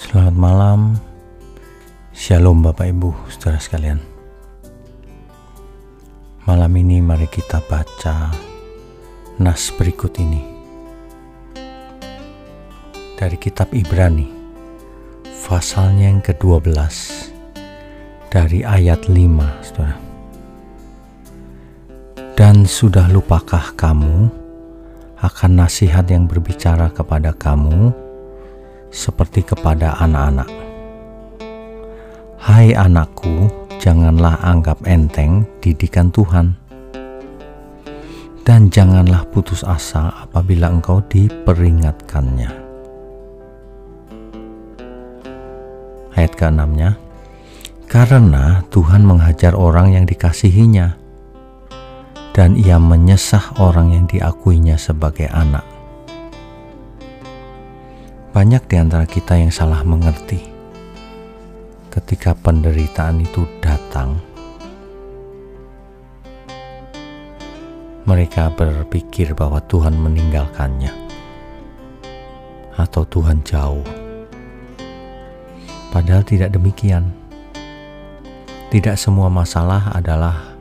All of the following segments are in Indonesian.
Selamat malam, Shalom Bapak Ibu, saudara sekalian. Malam ini mari kita baca nas berikut ini dari kitab Ibrani, pasalnya yang ke-12 dari ayat 5, saudara. Dan sudah lupakah kamu akan nasihat yang berbicara kepada kamu seperti kepada anak-anak. Hai anakku, janganlah anggap enteng didikan Tuhan. Dan janganlah putus asa apabila engkau diperingatkannya. Ayat ke-6-nya, Karena Tuhan menghajar orang yang dikasihinya, dan ia menyesah orang yang diakuinya sebagai anak. Banyak di antara kita yang salah mengerti ketika penderitaan itu datang. Mereka berpikir bahwa Tuhan meninggalkannya atau Tuhan jauh. Padahal tidak demikian. Tidak semua masalah adalah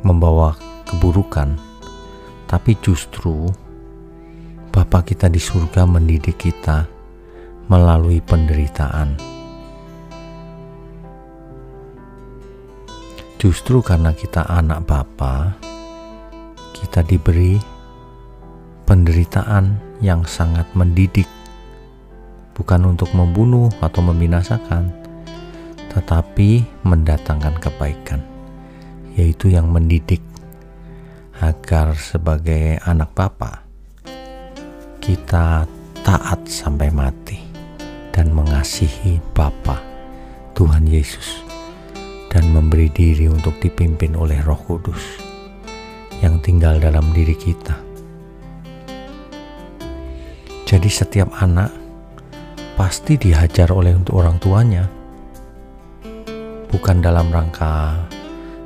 membawa keburukan, tapi justru Bapa kita di surga mendidik kita melalui penderitaan. Justru karena kita anak Bapa, kita diberi penderitaan yang sangat mendidik, bukan untuk membunuh atau membinasakan, tetapi mendatangkan kebaikan, yaitu yang mendidik agar sebagai anak Bapa kita taat sampai mati dan mengasihi Bapa Tuhan Yesus dan memberi diri untuk dipimpin oleh Roh Kudus yang tinggal dalam diri kita. Jadi setiap anak pasti dihajar oleh untuk orang tuanya. Bukan dalam rangka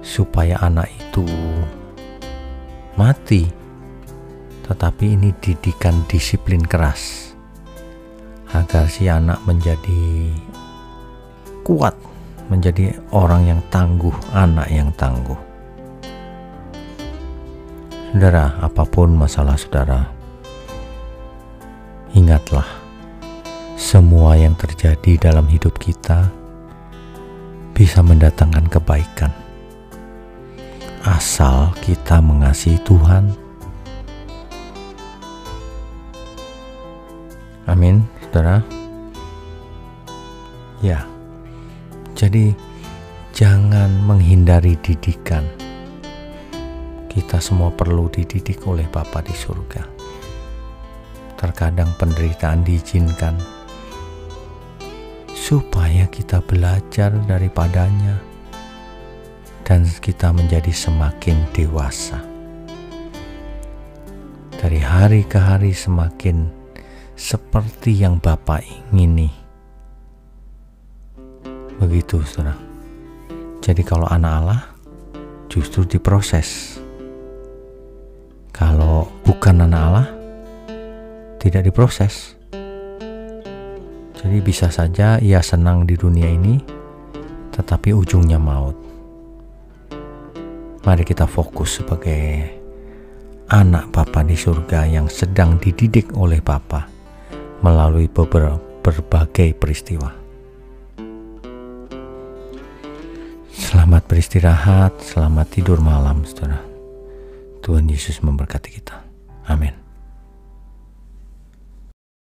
supaya anak itu mati, tetapi ini didikan disiplin keras agar si anak menjadi kuat, menjadi orang yang tangguh, anak yang tangguh. Saudara, apa pun masalah saudara, ingatlah semua yang terjadi dalam hidup kita bisa mendatangkan kebaikan. Asal kita mengasihi Tuhan, Amin, saudara. Ya, jadi jangan menghindari didikan. Kita semua perlu dididik oleh Bapa di surga. Terkadang penderitaan diizinkan supaya kita belajar daripadanya dan kita menjadi semakin dewasa. Dari hari ke hari semakin seperti yang Bapak ingini. Begitu, saudara. Jadi kalau anak Allah justru diproses. Kalau bukan anak Allah, tidak diproses. Jadi bisa saja ia senang di dunia ini, tetapi ujungnya maut. Mari kita fokus sebagai anak Bapa di surga yang sedang dididik oleh Bapa melalui beberapa berbagai peristiwa. Selamat beristirahat, selamat tidur malam, saudara. Tuhan Yesus memberkati kita. Amin.